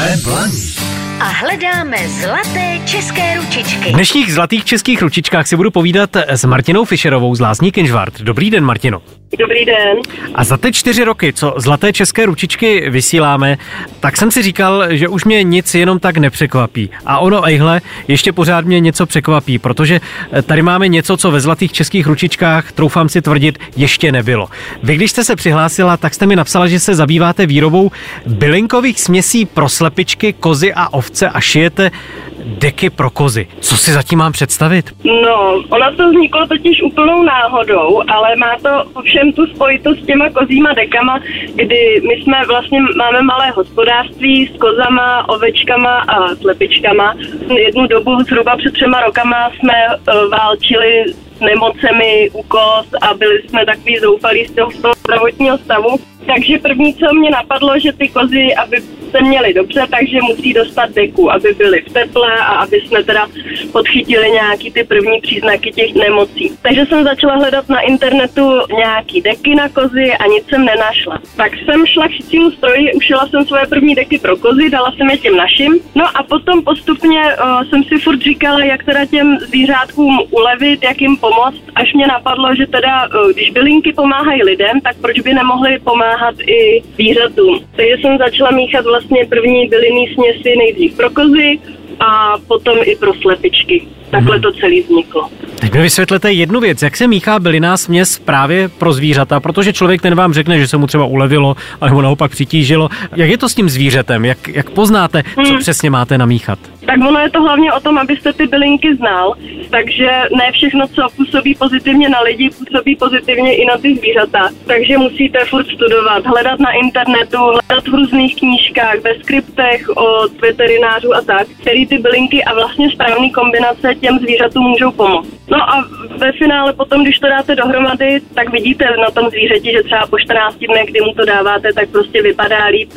Jsme blaní a hledáme zlaté české ručičky. V dnešních zlatých českých ručičkách si budu povídat s Martinou Fischerovou z Lázní Kinžvart. Dobrý den, Martino. Dobrý den. A za ty čtyři roky, co zlaté české ručičky vysíláme, tak jsem si říkal, že už mě nic jenom tak nepřekvapí. A ono, ejhle, ještě pořád mě něco překvapí, protože tady máme něco, co ve zlatých českých ručičkách, troufám si tvrdit, ještě nebylo. Vy, když jste se přihlásila, tak jste mi napsala, že se zabýváte výrobou bylinkových směsí pro slepičky, kozy a ovce a šijete deky pro kozy. Co si zatím mám představit? No, ona to vzniklo totiž úplnou náhodou, ale má to ovšem tu spojitost s těma kozíma dekama, kdy my jsme vlastně máme malé hospodářství s kozama, ovečkama a slepičkama. Jednu dobu, zhruba před třema rokama, jsme uh, válčili s nemocemi u koz a byli jsme takový zoufalí z toho zdravotního stavu. Takže první, co mě napadlo, že ty kozy, aby se měli dobře, takže musí dostat deku, aby byly v teple a aby jsme teda podchytili nějaký ty první příznaky těch nemocí. Takže jsem začala hledat na internetu nějaký deky na kozy a nic jsem nenašla. Tak jsem šla k šicímu stroji, ušila jsem svoje první deky pro kozy, dala jsem je těm našim. No a potom postupně uh, jsem si furt říkala, jak teda těm zvířátkům ulevit, jak jim pomoct, až mě napadlo, že teda, uh, když bylinky pomáhají lidem, tak proč by nemohly pomáhat i zvířatům. Takže jsem začala míchat vlastně vlastně první bylinný směsi nejdřív pro kozy a potom i pro slepičky. Takhle mhm. to celý vzniklo. Teď mi vysvětlete jednu věc, jak se míchá bylinná směs právě pro zvířata, protože člověk ten vám řekne, že se mu třeba ulevilo, alebo naopak přitížilo. Jak je to s tím zvířetem? Jak, jak poznáte, co hmm. přesně máte namíchat? Tak ono je to hlavně o tom, abyste ty bylinky znal, takže ne všechno, co působí pozitivně na lidi, působí pozitivně i na ty zvířata. Takže musíte furt studovat, hledat na internetu, hledat v různých knížkách, ve skriptech od veterinářů a tak, který ty bylinky a vlastně správné kombinace těm zvířatům můžou pomoct. No a ve finále potom, když to dáte dohromady, tak vidíte na tom zvířeti, že třeba po 14 dnech, kdy mu to dáváte, tak prostě vypadá líp,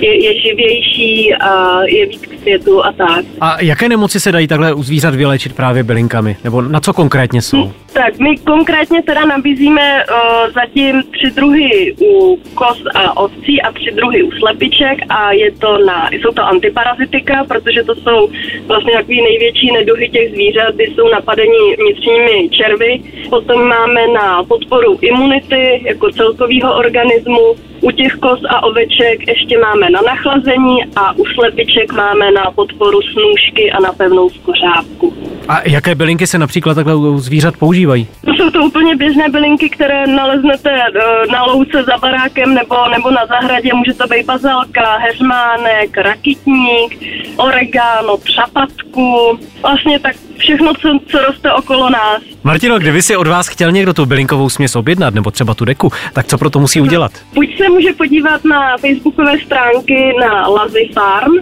je, je živější a je víc k světu a tak. A jaké nemoci se dají takhle u zvířat vylečit právě bylinkami? Nebo na co konkrétně jsou? Hmm. Tak my konkrétně teda nabízíme uh, zatím tři druhy u kos a ovcí a tři druhy u slepiček a je to na, jsou to antiparazitika, protože to jsou vlastně takový největší neduhy těch zvířat, kdy jsou napadení vnitřními červy. Potom máme na podporu imunity jako celkového organismu, u těch kos a oveček ještě máme na nachlazení a u slepiček máme na podporu snůžky a na pevnou skořápku. A jaké bylinky se například takhle u zvířat používají? To jsou to úplně běžné bylinky, které naleznete eh, na louce za barákem nebo, nebo na zahradě. Může to být bazalka, heřmánek, rakitník, oregano, třapatku. Vlastně tak všechno, co, co roste okolo nás. Martino, kdyby si od vás chtěl někdo tu bylinkovou směs objednat, nebo třeba tu deku, tak co pro to musí udělat? Buď se může podívat na facebookové stránky na Lazy Farm,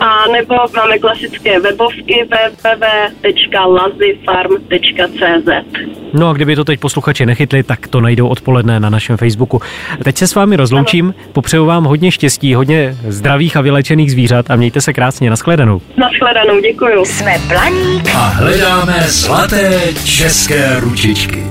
a nebo máme klasické webovky www.lazyfarm.cz. No a kdyby to teď posluchači nechytli, tak to najdou odpoledne na našem Facebooku. Teď se s vámi rozloučím, ano. popřeju vám hodně štěstí, hodně zdravých a vylečených zvířat a mějte se krásně. Naschledanou. Naschledanou, děkuju. Jsme Blaník a hledáme zlaté české ručičky.